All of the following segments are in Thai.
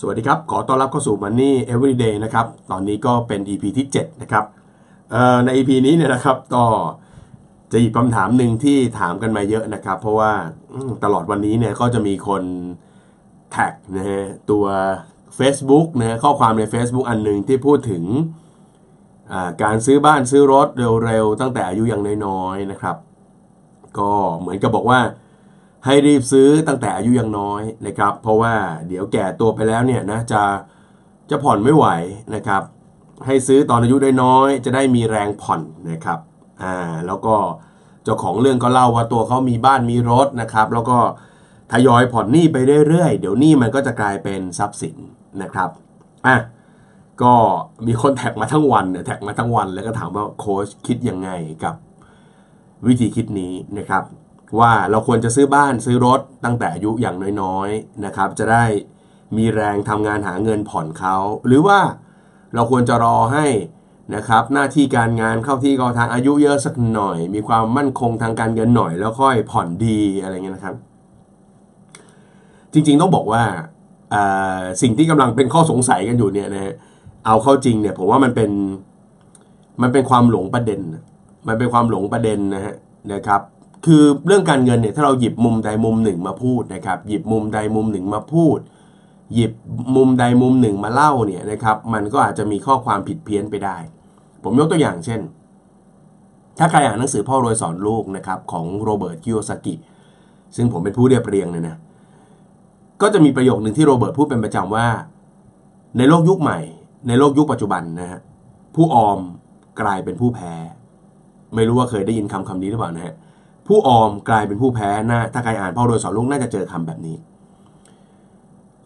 สวัสดีครับ ขอต้อนรับเข้าสู่ Money Everyday นะครับ ตอนนี้ก็เป็น EP ที่ 7 นะครับเอ่อใน EP นี้เนี่ยนะครับก็จะหยิบคำถามหนึ่งที่ถามกันมาเยอะนะครับ เพราะว่าตลอดวันนี้เนี่ยก็จะมีคนแท็กนะฮะตัว Facebook นะข้อความใน Facebook อันหนึ่งที่พูดถึงการซื้อบ้านซื้อรถเร็วๆ ตั้งแต่อายุยังน้อยๆนะครับ ก็เหมือนกับบอกว่า ให้รีบซื้อตั้งแต่อายุยังน้อยนะครับ เพราะว่าเดี๋ยวแก่ตัวไปแล้วเนี่ยนะจะจะผ่อนไม่ไหวนะครับ ให้ซื้อตอนอายุได้น้อยจะได้มีแรงผ่อนนะครับอ่าแล้วก็เจ้าของเรื่องก็เล่าว่าตัวเขามีบ้านมีรถนะครับ แล้วก็ทยอยผ่อนหนี้ไปเรื่อยๆ เดี๋ยวหนี้มันก็จะกลายเป็นทรัพย์สินนะครับอะก็มีคนแท็กมาทั้งวันเนี่ยแท็กมาทั้งวัน แล้วก็ถามว่าโค้ชคิดยังไงกับวิธีคิดนี้นะครับ ว่าเราควรจะซื้อบ้านซื้อรถตั้งแต่อายุอย่างน้อยๆนะครับ จะได้มีแรงทำงานหาเงินผ่อนเขาหรือว่าเราควรจะรอให้นะครับ หน้าที่การงานเข้าที่เขาทางอายุเยอะสักหน่อย มีความมั่นคงทางการเงินหน่อย แล้วค่อยผ่อนดีอะไรเงี้ยนะครับ จริงๆต้องบอกว่าสิ่งที่กำลังเป็นข้อสงสัยกันอยู่เนี่ยนะเอาเข้าจริงเนี่ยผมว่ามันเป็นมันเป็นความหลงประเด็น มันเป็นความหลงประเด็นนะฮะนะครับ คือเรื่องการเงินเนี่ยถ้าเราหยิบมุมใดมุมหนึ่งมาพูดนะครับหยิบมุมใดมุมหนึ่งมาพูด หยิบมุมใดมุมหนึ่งมาเล่าเนี่ยนะครับมันก็อาจจะมีข้อความผิดเพี้ยนไปได้ ผมยกตัวอย่างเช่น ถ้าใครอ่านหนังสือพ่อรวยสอนลูกนะครับของโรเบิร์ตคิโอซากิซึ่งผมเป็นผู้เรียบเรียงเนี่ยนะก็จะมีประโยคหนึ่งที่โรเบิร์ตพูดเป็นประจำว่า ในโลกยุคใหม่ ในโลกยุคปัจจุบันนะฮะผู้ออมกลายเป็นผู้แพ้ ไม่รู้ว่าเคยได้ยินคำคำนี้หรือเปล่านะฮะ ผู้ออมกลายเป็นผู้แพ้น่าถ้าใครอ่านพ่อรวยสอนลูกน่าจะเจอคำแบบนี้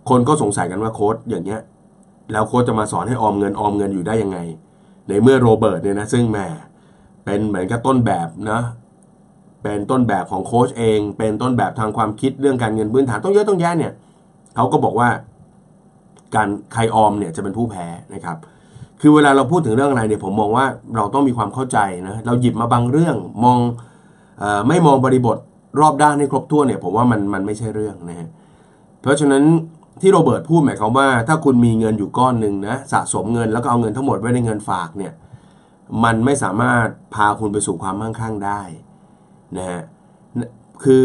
คนก็สงสัยกันว่าโค้ดอย่างเงี้ย แล้วโค้ดจะมาสอนให้ออมเงินออมเงินอยู่ได้ยังไง ในเมื่อโรเบิร์ตเนี่ยนะซึ่งแหมเป็นเหมือนกับต้นแบบนะเป็นต้นแบบของโค้ชเอง เป็นต้นแบบทางความคิดเรื่องการเงินพื้นฐานต้องเยอะต้องแยะเนี่ยเขาก็บอกว่า การใครออมเนี่ยจะเป็นผู้แพ้นะครับ คือเวลาเราพูดถึงเรื่องอะไรเนี่ยผมมองว่าเราต้องมีความเข้าใจนะเราหยิบมาบางเรื่องมอง ไม่มองบริบทรอบด้านให้ครบถ้วนเนี่ยผมว่ามันมันไม่ใช่เรื่องนะฮะเพราะฉะนั้นที่โรเบิร์ตพูดหมายความว่า ถ้าคุณมีเงินอยู่ก้อนหนึ่งนะสะสมเงินแล้วก็เอาเงินทั้งหมดไว้ในเงินฝากเนี่ยมันไม่สามารถพาคุณไปสู่ความมั่งคั่งได้นะฮะคือ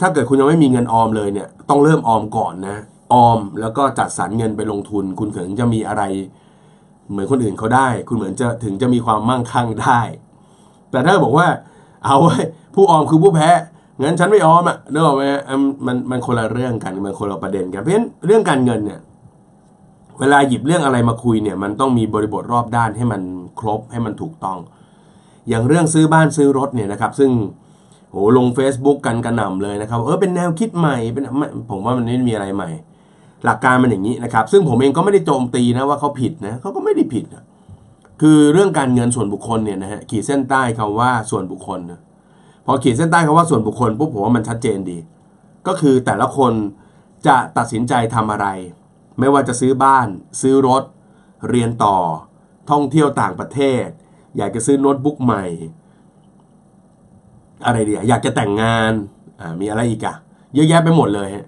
ถ้าเกิดคุณยังไม่มีเงินออมเลยเนี่ยต้องเริ่มออมก่อนนะออมแล้วก็จัดสรรเงินไปลงทุน คุณถึงจะมีอะไร เหมือนคนอื่นเขาได้ คุณเหมือนจะถึงจะมีความมั่งคั่งได้ แต่ถ้าบอกว่า เอาไว้ผู้ออมคือผู้แพ้งั้นฉันไม่ออมอะเนอะไหมมันมันคนละเรื่องกันมันคนละประเด็นกันเพราะฉะนั้นเรื่องการเงินเนี่ยเวลาหยิบเรื่องอะไรมาคุยเนี่ยมันต้องมีบริบทรอบด้านให้มันครบให้มันถูกต้อง อย่างเรื่องซื้อบ้านซื้อรถเนี่ยนะครับ ซึ่งโหลง Facebook กันกระหน่ำเลยนะครับเออเป็นแนวคิดใหม่เป็นไม่ผมว่ามันไม่มีอะไรใหม่ หลักการมันอย่างนี้นะครับ ซึ่งผมเองก็ไม่ได้โจมตีนะว่าเขาผิดนะเขาก็ไม่ได้ผิดนะ คือเรื่องการเงินส่วนบุคคลเนี่ยนะฮะขีดเส้นใต้คำว่าส่วนบุคคลนะพอขีดเส้นใต้คำว่าส่วนบุคคลปุ๊บผมว่ามันชัดเจนดี ก็คือแต่ละคนจะตัดสินใจทำอะไร ไม่ว่าจะซื้อบ้าน ซื้อรถ เรียนต่อ ท่องเที่ยวต่างประเทศ อยากจะซื้อโน้ตบุ๊กใหม่ อะไรเดีอะอยากจะแต่งงานอ่ามีอะไรอีกอะเยอะแยะไปหมดเลยฮะ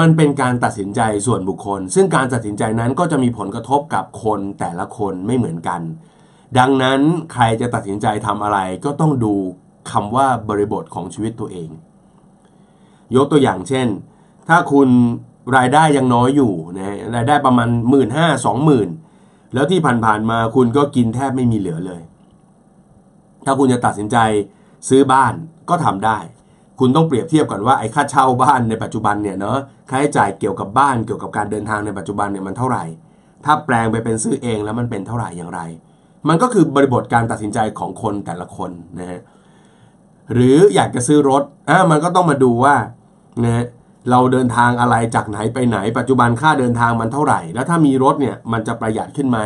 มันเป็นการตัดสินใจส่วนบุคคล ซึ่งการตัดสินใจนั้นก็จะมีผลกระทบกับคนแต่ละคนไม่เหมือนกัน ดังนั้นใครจะตัดสินใจทำอะไรก็ต้องดูคำว่าบริบทของชีวิตตัวเอง ยกตัวอย่างเช่น ถ้าคุณรายได้ยังน้อยอยู่นะรายได้ประมาณหมื่นห้าสองหมื่นแล้วที่ผ่านๆมาคุณก็กินแทบไม่มีเหลือเลย ถ้าคุณจะตัดสินใจซื้อบ้านก็ทำได้ คุณต้องเปรียบเทียบก่อนว่าไอ้ค่าเช่าบ้านในปัจจุบันเนี่ยเนาะค่าใช้จ่ายเกี่ยวกับบ้านเกี่ยวกับการเดินทางในปัจจุบันเนี่ยมันเท่าไหร่ ถ้าแปลงไปเป็นซื้อเองแล้วมันเป็นเท่าไหร่อย่างไร มันก็คือบริบทการตัดสินใจของคนแต่ละคนนะฮะหรืออยากจะซื้อรถอะมันก็ต้องมาดูว่านะฮะเราเดินทางอะไรจากไหนไปไหน ปัจจุบันค่าเดินทางมันเท่าไหร่ แล้วถ้ามีรถเนี่ยมันจะประหยัดขึ้นไหม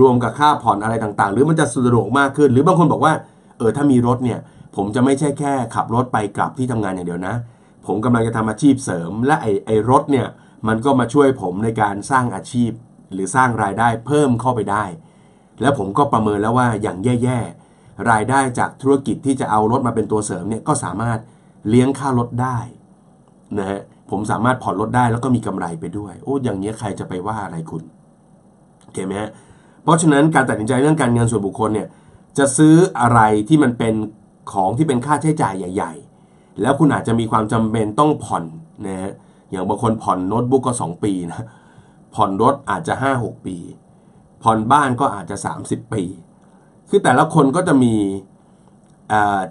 รวมกับค่าผ่อนอะไรต่างๆ หรือมันจะสะดวกมากขึ้น หรือบางคนบอกว่าเออถ้ามีรถเนี่ย ผมจะไม่ใช่แค่ขับรถไปกลับที่ทำงานอย่างเดียวนะ ผมกำลังจะทำอาชีพเสริม และไอ้ไอ้รถเนี่ยมันก็มาช่วยผมในการสร้างอาชีพ หรือสร้างรายได้เพิ่มเข้าไปได้ แล้วผมก็ประเมินแล้วว่าอย่างแย่ๆรายได้จากธุรกิจที่จะเอารถมาเป็นตัวเสริมเนี่ยก็สามารถเลี้ยงค่ารถได้นะฮะผมสามารถผ่อนรถได้แล้วก็มีกำไรไปด้วย โอ้อย่างนี้ยใครจะไปว่าอะไรคุณโอเคไหมฮะเพราะฉะนั้นการตัดสินใจเรื่องการเงินส่วนบุคคลเนี่ยจะซื้ออะไรที่มันเป็น ของที่เป็นค่าใช้จ่ายใหญ่ ๆ แล้วคุณอาจจะมีความจำเป็นต้องผ่อนนะฮะอย่างบางคนผ่อนโน้ตบุ๊กก็ 2 ปีนะผ่อนรถอาจจะ 5-6 ปี ผ่อนบ้านก็อาจจะ 30 ปี คือแต่ละคนก็จะมี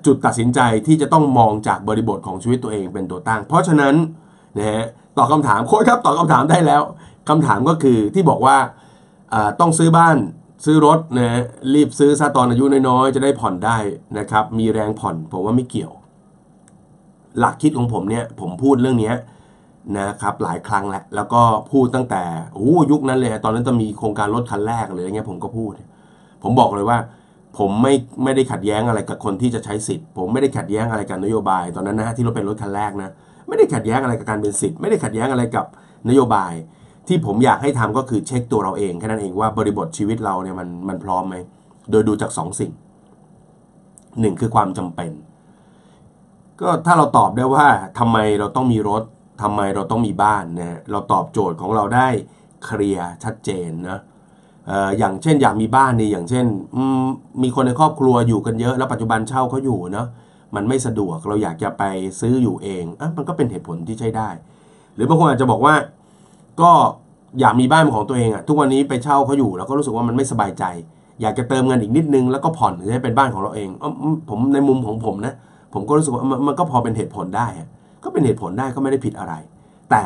จุดตัดสินใจที่จะต้องมองจากบริบทของชีวิตตัวเองเป็นตัวตั้ง เพราะฉะนั้นนะฮะตอบคาถามโค้ชครับตอบคำถามได้แล้วคำถามก็คือที่บอกว่าต้องซื้อบ้าน ซื้อรถนะรีบซื้อซะตอนอายุน้อยๆ จะได้ผ่อนได้นะครับ มีแรงผ่อนผมว่าไม่เกี่ยว หลักคิดของผมเนี่ย ผมพูดเรื่องนี้นะครับ หลายครั้งแล้วแล้วก็พูดตั้งแต่โอ้ยุคนั้นเลยตอนนั้นจะมีโครงการรถคันแรกเลยอย่างเงี้ยผมก็พูด ผมบอกเลยว่า ผมไม่ไม่ได้ขัดแย้งอะไรกับคนที่จะใช้สิทธิ์ ผมไม่ได้ขัดแย้งอะไรกับนโยบาย ตอนนั้นนะที่รถเป็นรถคันแรกนะไม่ได้ขัดแย้งอะไรกับการเป็นสิทธิ์ไม่ได้ขัดแย้งอะไรกับนโยบาย ที่ผมอยากให้ทำก็คือเช็คตัวเราเองแค่นั้นเองว่าบริบทชีวิตเราเนี่ยมันมันพร้อมไหม โดยดูจาก2สสิ่งหนึ่งคือความจำเป็น ก็ถ้าเราตอบได้ว่าทำไมเราต้องมีรถทำไมเราต้องมีบ้านนะเราตอบโจทย์ของเราได้เคลียร์ชัดเจนนะอย่างเช่นอยากมีบ้านนี่อย่างเช่นมีคนในครอบครัวอยู่กันเยอะแล้วปัจจุบันเช่าเขาอยู่เนาะมันไม่สะดวกเราอยากจะไปซื้ออยู่เองอะมันก็เป็นเหตุผลที่ใช้ได้ หรือบางคนอาจจะบอกว่า ก็อยากมีบ้านของตัวเองอะทุกวันนี้ไปเช่าเขาอยู่แล้วก็รู้สึกว่ามันไม่สบายใจ อยากจะเติมเงินอีกนิดนึงแล้วก็ผ่อนให้เป็นบ้านของเราเองผมในมุมของผมนะ ผมก็รู้สึกว่ามันก็พอเป็นเหตุผลได้ ก็เป็นเหตุผลได้ก็ไม่ได้ผิดอะไร แต่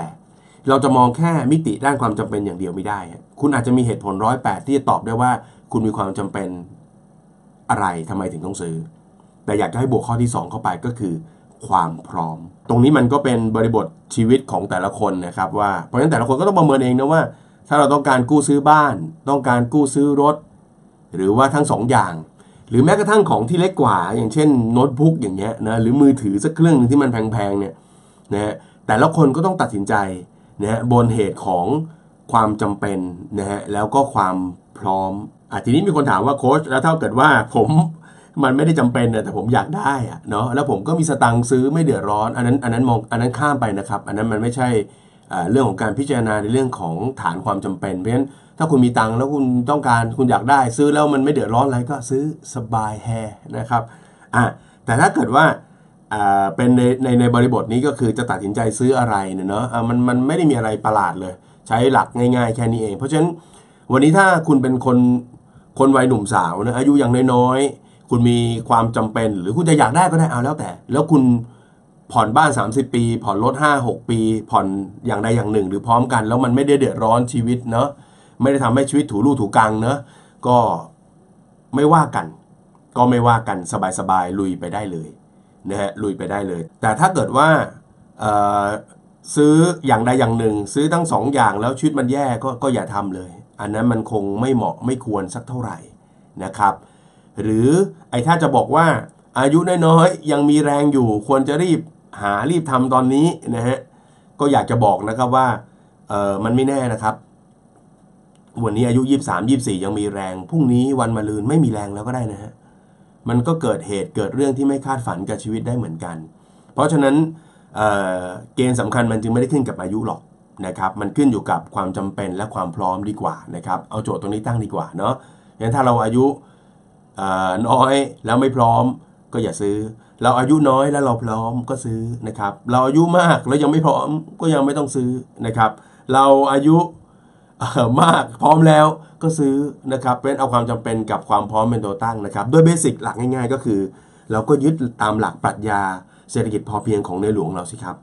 เราจะมองแค่มิติด้านความจำเป็นอย่างเดียวไม่ได้ คุณอาจจะมีเหตุผลร้อยแปดที่จะตอบได้ว่า คุณมีความจำเป็นอะไรทำไมถึงต้องซื้อ แต่อยากจะให้บวกข้อที่ 2 เข้าไปก็คือ ความพร้อม ตรงนี้มันก็เป็นบริบทชีวิตของแต่ละคนนะครับว่าเพราะฉะนั้นแต่ละคนก็ต้องประเมินเองนะว่า ถ้าเราต้องการกู้ซื้อบ้าน ต้องการกู้ซื้อรถ หรือว่าทั้ง2ออย่าง หรือแม้กระทั่งของที่เล็กกว่า อย่างเช่นโน้ตบุ๊กอย่างเงี้ยนะหรือมือถือสักเครื่องนึงที่มันแพงๆเนี่ยนะฮะแต่ละคนก็ต้องตัดสินใจนะฮะบนเหตุของความจำเป็นนะฮะแล้วก็ความพร้อมอะทีนี้มีคนถามว่าโค้ชแล้วถ้าเกิดว่าผม มันไม่ได้จำเป็นนะแต่ผมอยากได้อะเนาะแล้วผมก็มีสตังค์ซื้อไม่เดือดร้อน อันนั้นอันนั้นมองอันนั้นข้ามไปนะครับ อันนั้นมันไม่ใช่เรื่องของการพิจารณาในเรื่องของฐานความจำเป็นเพราะฉะนั้นถ้าคุณมีตังค์แล้วคุณต้องการคุณอยากได้ ซื้อแล้วมันไม่เดือดร้อนอะไรก็ซื้อสบายแฮนะครับอะแต่ถ้าเกิดว่าเป็นในในในบริบทนี้ก็คือจะตัดสินใจซื้ออะไรเนี่ยเนาะมันมันไม่ได้มีอะไรประหลาดเลย ใช้หลักง่ายๆแค่นี้เอง เพราะฉะนั้นวันนี้ถ้าคุณเป็นคนคนวัยหนุ่มสาวนะอายุยังน้อย คุณมีความจำเป็น หรือคุณจะอยากได้ก็ได้เอาแล้วแต่ แล้วคุณผ่อนบ้าน 30 ปี ผ่อนรถ5 6 ปี ผ่อนอย่างใดอย่างหนึ่ง หรือพร้อมกัน แล้วมันไม่ได้เดือดร้อนชีวิตเนาะไม่ได้ทำให้ชีวิตถูรูถูกังเนาะก็ไม่ว่ากัน ก็ไม่ว่ากันสบายๆลุยไปได้เลยนะฮะลุยไปได้เลย แต่ถ้าเกิดว่าซื้ออย่างใดอย่างหนึ่ง ซื้อทั้งสองอย่างแล้วชีวิตมันแย่ก็ก็อย่าทำเลย อันนั้นมันคงไม่เหมาะไม่ควรสักเท่าไหร่นะครับ หรือไอ้ถ้าจะบอกว่าอายุน้อยๆยังมีแรงอยู่ ควรจะรีบหารีบทำตอนนี้นะฮะก็อยากจะบอกนะครับว่าเออมันไม่แน่นะครับ วันนี้อายุ 23 24 ยังมีแรง พรุ่งนี้วันมะรืนไม่มีแรงแล้วก็ได้นะฮะมันก็เกิดเหตุเกิดเรื่องที่ไม่คาดฝันกับชีวิตได้เหมือนกัน เพราะฉะนั้นเเกณฑ์สำคัญมันจึงไม่ได้ขึ้นกับอายุหรอกนะครับมันขึ้นอยู่กับความจำเป็นและความพร้อมดีกว่านะครับเอาโจทย์ตรงนี้ตั้งดีกว่าเนาะงั้นถ้าเราอายุ น้อยแล้วไม่พร้อมก็อย่าซื้อ เราอายุน้อยแล้วเราพร้อมก็ซื้อนะครับ เราอายุมากแล้วยังไม่พร้อมก็ยังไม่ต้องซื้อนะครับ เราอายุมากพร้อมแล้วก็ซื้อนะครับเป็นเอาความจำเป็นกับความพร้อมเป็นตัวตั้งนะครับด้วยเบสิกหลักง่ายๆ ก็คือ เราก็ยึดตามหลักปรัชญาเศรษฐกิจพอเพียงของในหลวงเราสิครับ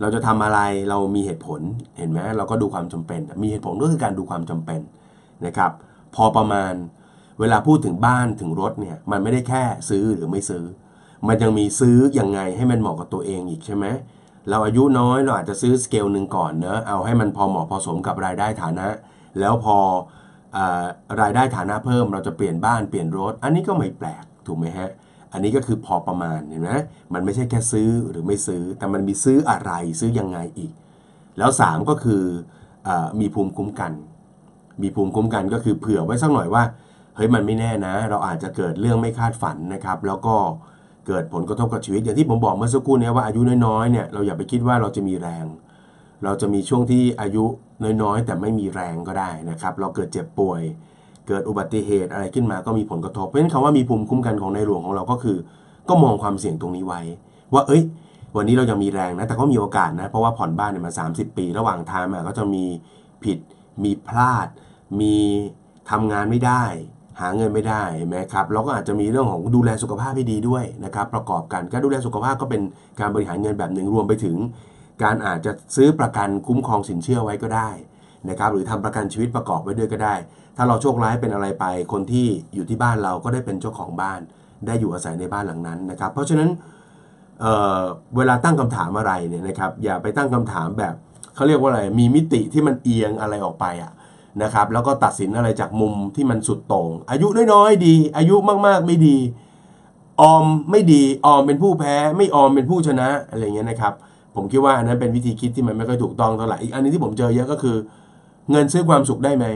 เราจะทำอะไรเรามีเหตุผลเห็นไหมเราก็ดูความจำเป็น มีเหตุผลก็คือการดูความจำเป็นนะครับ พอประมาณ เวลาพูดถึงบ้านถึงรถเนี่ยมันไม่ได้แค่ซื้อหรือไม่ซื้อ มันยังมีซื้ออยังไงให้มันเหมาะกับตัวเองอีกใช่ไหมเราอายุน้อยเราอาจจะซื้อสเกลหนึ่งก่อนเนอะเอาให้มันพอเหมาะพอสมกับรายได้ฐานะ แล้วพออรายได้ฐานะเพิ่มเราจะเปลี่ยนบ้านเปลี่ยนรถ อันนี้ก็ไม่แปลกถูกไหมฮะอันนี้ก็คือพอประมาณเห็นไหมมันไม่ใช่แค่ซื้อหรือไม่ซื้อ แต่มันมีซื้ออะไรซื้อยังไงอีก แล้ว 3 ก็คืออมีภูมิคุ้มกัน มีภูมิคุ้มกันก็คือเผื่อไว้สักหน่อยว่า เฮ้ยมันไม่แน่นะ เราอาจจะเกิดเรื่องไม่คาดฝันนะครับ แล้วก็เกิดผลกระทบกับชีวิต อย่างที่ผมบอกเมื่อสักครู่นี้ว่าอายุน้อยๆเนี่ยเราอย่าไปคิดว่าเราจะมีแรง เราจะมีช่วงที่อายุน้อยๆ แต่ไม่มีแรงก็ได้นะครับ เราเกิดเจ็บป่วย เกิดอุบัติเหตุอะไรขึ้นมาก็มีผลกระทบเพราะฉะนั้นคำว่ามีภูมิคุ้มกันของในหลวงของเราก็คือ ก็มองความเสี่ยงตรงนี้ไว้ ว่าเอ้ย วันนี้เรายังมีแรงนะแต่ก็มีโอกาสนะเพราะว่าผ่อนบ้านเนี่ยมา 30 ปี ระหว่างทางมาก็จะมีผิดมีพลาด มีทำงานไม่ได้ หาเงินไม่ได้ไหมครับเราก็อาจจะมีเรื่องของดูแลสุขภาพให้ดีด้วยนะครับประกอบกันการดูแลสุขภาพก็เป็นการบริหารเงินแบบหนึ่งรวมไปถึง การอาจจะซื้อประกันคุ้มครองสินเชื่อไว้ก็ได้นะครับหรือทำประกันชีวิตประกอบไว้ด้วยก็ได้ ถ้าเราโชคร้ายเป็นอะไรไป คนที่อยู่ที่บ้านเราก็ได้เป็นเจ้าของบ้าน ได้อยู่อาศัยในบ้านหลังนั้นนะครับ เพราะฉะนั้นเเวลาตั้งคำถามอะไรเนี่ยนะครับอย่าไปตั้งคำถามแบบเขาเรียกว่าอะไรมีมิติที่มันเอียงอะไรออกไปอะ นะครับแล้วก็ตัดสินอะไรจากมุมที่มันสุดโต่งอายุน้อยๆดี อายุมากๆไม่ดีออมไม่ดีออมเป็นผู้แพ้ ไม่ออมเป็นผู้ชนะอะไรเงี้ยนะครับ ผมคิดว่าอันนั้นเป็นวิธีคิดที่มันไม่ค่อยถูกต้องเท่าไหร่อีกอันนึงที่ผมเจอเยอะก็คือ เงินซื้อความสุขได้ไหม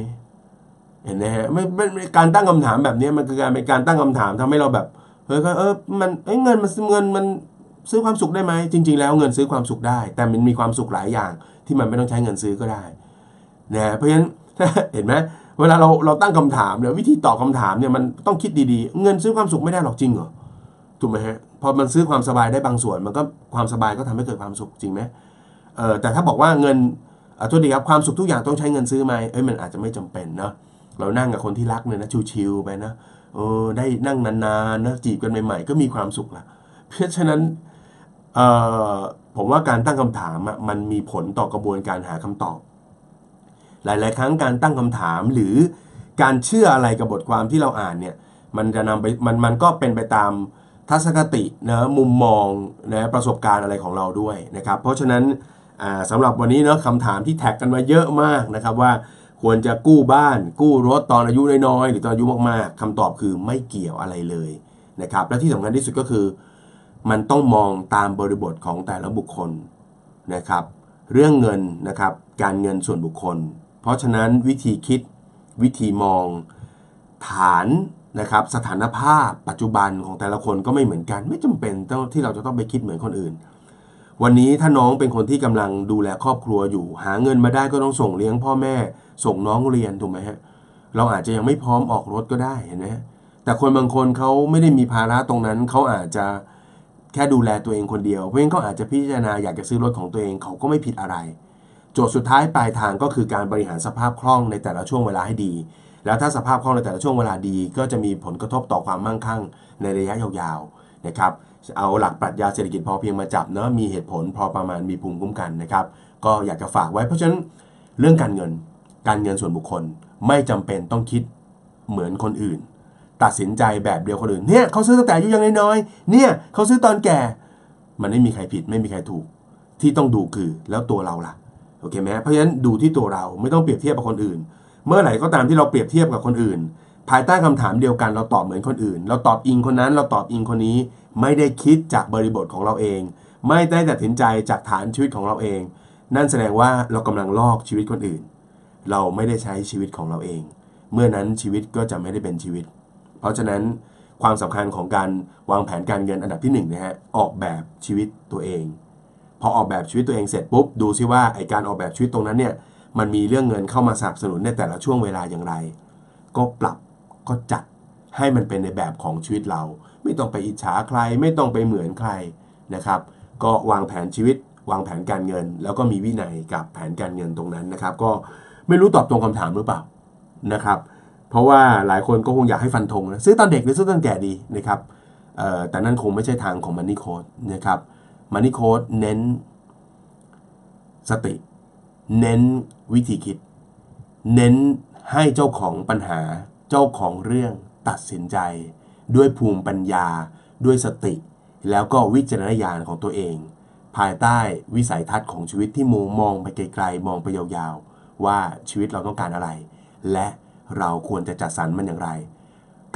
เห็นไหมฮะไม่ไม่การตั้งคำถามแบบนี้มันคือการเป็นการตั้งคำถามทำให้เราแบบเฮ้ยเออมันเอ้ยเงินมันเงินมันซื้อความสุขได้ไหมจริง ๆ แล้วเงินซื้อความสุขได้ แต่มันมีความสุขหลายอย่าง ที่มันไม่ต้องใช้เงินซื้อก็ได้นะเพราะฉะนั้น เห็นไหมเวลาเราเราตั้งคำถามเนี่ยวิธีตอบคาถามเนี่ยมันต้องคิดดีๆ เงินซื้อความสุขไม่ได้หรอกจริงเหรอถูกไหมฮะพอมันซื้อความสบายได้บางส่วน มันก็ความสบายก็ทำให้เกิดความสุขจริงไหมเออแต่ถ้าบอกว่าเงินอะโทษดีครับความสุขทุกอย่างต้องใช้เงินซื้อไหมเอ้ยมันอาจจะไม่จำเป็นเนาะเรานั่งกับคนที่รักเนี่ยนะชิวๆไปนะเออได้นั่งนานๆนะจีบกันใหม่ ๆ ก็มีความสุขละเพราะฉะนั้นเออผมว่าการตั้งคำถามอะมันมีผลต่อกระบวนการหาคำตอบ หลาย ๆ ครั้งการตั้งคำถามหรือการเชื่ออะไรกับบทความที่เราอ่านเนี่ยมันจะนำไปมันมันก็เป็นไปตามทัศนคตินะมุมมองนะประสบการณ์อะไรของเราด้วยนะครับ เพราะฉะนั้นอ่าสำหรับวันนี้เนาะคำถามที่แท็กกันมาเยอะมากนะครับว่าควรจะกู้บ้าน กู้รถตอนอายุน้อยๆหรือตอนอายุมากๆคำตอบคือไม่เกี่ยวอะไรเลยนะครับและที่สำคัญที่สุดก็คือ มันต้องมองตามบริบทของแต่ละบุคคลนะครับ เรื่องเงินนะครับการเงินส่วนบุคคล เพราะฉะนั้นวิธีคิดวิธีมอง ฐานนะครับสถานภาพปัจจุบันของแต่ละคนก็ไม่เหมือนกัน ไม่จำเป็นต้องที่เราจะต้องไปคิดเหมือนคนอื่น วันนี้ถ้าน้องเป็นคนที่กำลังดูแลครอบครัวอยู่ หาเงินมาได้ก็ต้องส่งเลี้ยงพ่อแม่ ส่งน้องเรียนถูกไหมฮะเราอาจจะยังไม่พร้อมออกรถก็ได้เห็นไหมฮะแต่คนบางคนเขาไม่ได้มีภาระตรงนั้นเขาอาจจะแค่ดูแลตัวเองคนเดียว เพราะฉะนั้นเขาอาจจะพิจารณาอยากจะซื้อรถของตัวเองเขาก็ไม่ผิดอะไร โจทย์สุดท้ายปลายทางก็คือการบริหารสภาพคล่องในแต่ละช่วงเวลาให้ดี แล้วถ้าสภาพคล่องในแต่ละช่วงเวลาดี ก็จะมีผลกระทบต่อความมั่งคั่งในระยะยาวๆนะครับเอาหลักปรัชญาเศรษฐกิจพอเพียงมาจับเนาะมีเหตุผลพอประมาณมีภูมิคุ้มกันนะครับ ก็อยากจะฝากไว้เพราะฉะนั้นเรื่องการเงินการเงินส่วนบุคคลไม่จำเป็นต้องคิดเหมือนคนอื่น ตัดสินใจแบบเดียวคนอื่นเนี่ยเขาซื้อตั้งแต่อายุยังน้อยๆเนี่ยเขาซื้อตอนแก่ มันไม่มีใครผิดไม่มีใครถูก ที่ต้องดูคือแล้วตัวเราล่ะ โอเคไหมเพราะฉะนั้นดูที่ตัวเราไม่ต้องเปรียบเทียบกับคนอื่น เมื่อไหร่ก็ตามที่เราเปรียบเทียบกับคนอื่น ภายใต้คำถามเดียวกันเราตอบเหมือนคนอื่น เราตอบอิงคนนั้นเราตอบอิงคนนี้ ไม่ได้คิดจากบริบทของเราเอง ไม่ได้ตัดสินใจจากฐานชีวิตของเราเอง นั่นแสดงว่าเรากำลังลอกชีวิตคนอื่น เราไม่ได้ใช้ชีวิตของเราเอง เมื่อนั้นชีวิตก็จะไม่ได้เป็นชีวิต เพราะฉะนั้นความสำคัญของการวางแผนการเงินอันดับที่หนึ่งนะฮะออกแบบชีวิตตัวเอง พอออกแบบชีวิตตัวเองเสร็จปุ๊บดูซิว่าไอการออกแบบชีวิตตรงนั้นเนี่ยมันมีเรื่องเงินเข้ามาสนับสนุนในแต่ละช่วงเวลาอย่างไร ก็ปรับก็จัดให้มันเป็นในแบบของชีวิตเรา ไม่ต้องไปอิจฉาใครไม่ต้องไปเหมือนใครนะครับ ก็วางแผนชีวิต วางแผนการเงิน แล้วก็มีวินัยกับแผนการเงินตรงนั้นนะครับ ก็ไม่รู้ตอบตรงคำถามหรือเปล่านะครับ เพราะว่าหลายคนก็คงอยากให้ฟันธงนะซื้อตอนเด็กหรือซื้อตอนแก่ดีนะครับแต่นั่นคงไม่ใช่ทางของมันนี่โค้ดนะครับ มันนี่โค้ดเน้น สติ เน้นวิธีคิด เน้นให้เจ้าของปัญหา เจ้าของเรื่องตัดสินใจ ด้วยภูมิปัญญา ด้วยสติ แล้วก็วิจารณญาณของตัวเอง ภายใต้วิสัยทัศน์ของชีวิตที่มองมองไปไกลๆ มองไปยาวๆ ว่าชีวิตเราต้องการอะไร และเราควรจะจัดสรรมันอย่างไร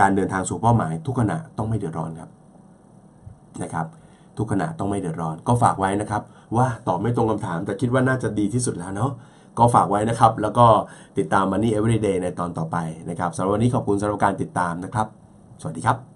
การเดินทางสู่เป้าหมายทุกขณะต้องไม่เดือดร้อนครับนะครับ ทุกขณะต้องไม่เดือดร้อน ก็ฝากไว้นะครับ ว่าตอบไม่ตรงคำถาม แต่คิดว่าน่าจะดีที่สุดแล้วเนาะก็ฝากไว้นะครับ แล้วก็ติดตาม Money Everyday ในตอนต่อไปนะครับสำหรับวันนี้ขอบคุณสำหรับการติดตามนะครับ สวัสดีครับ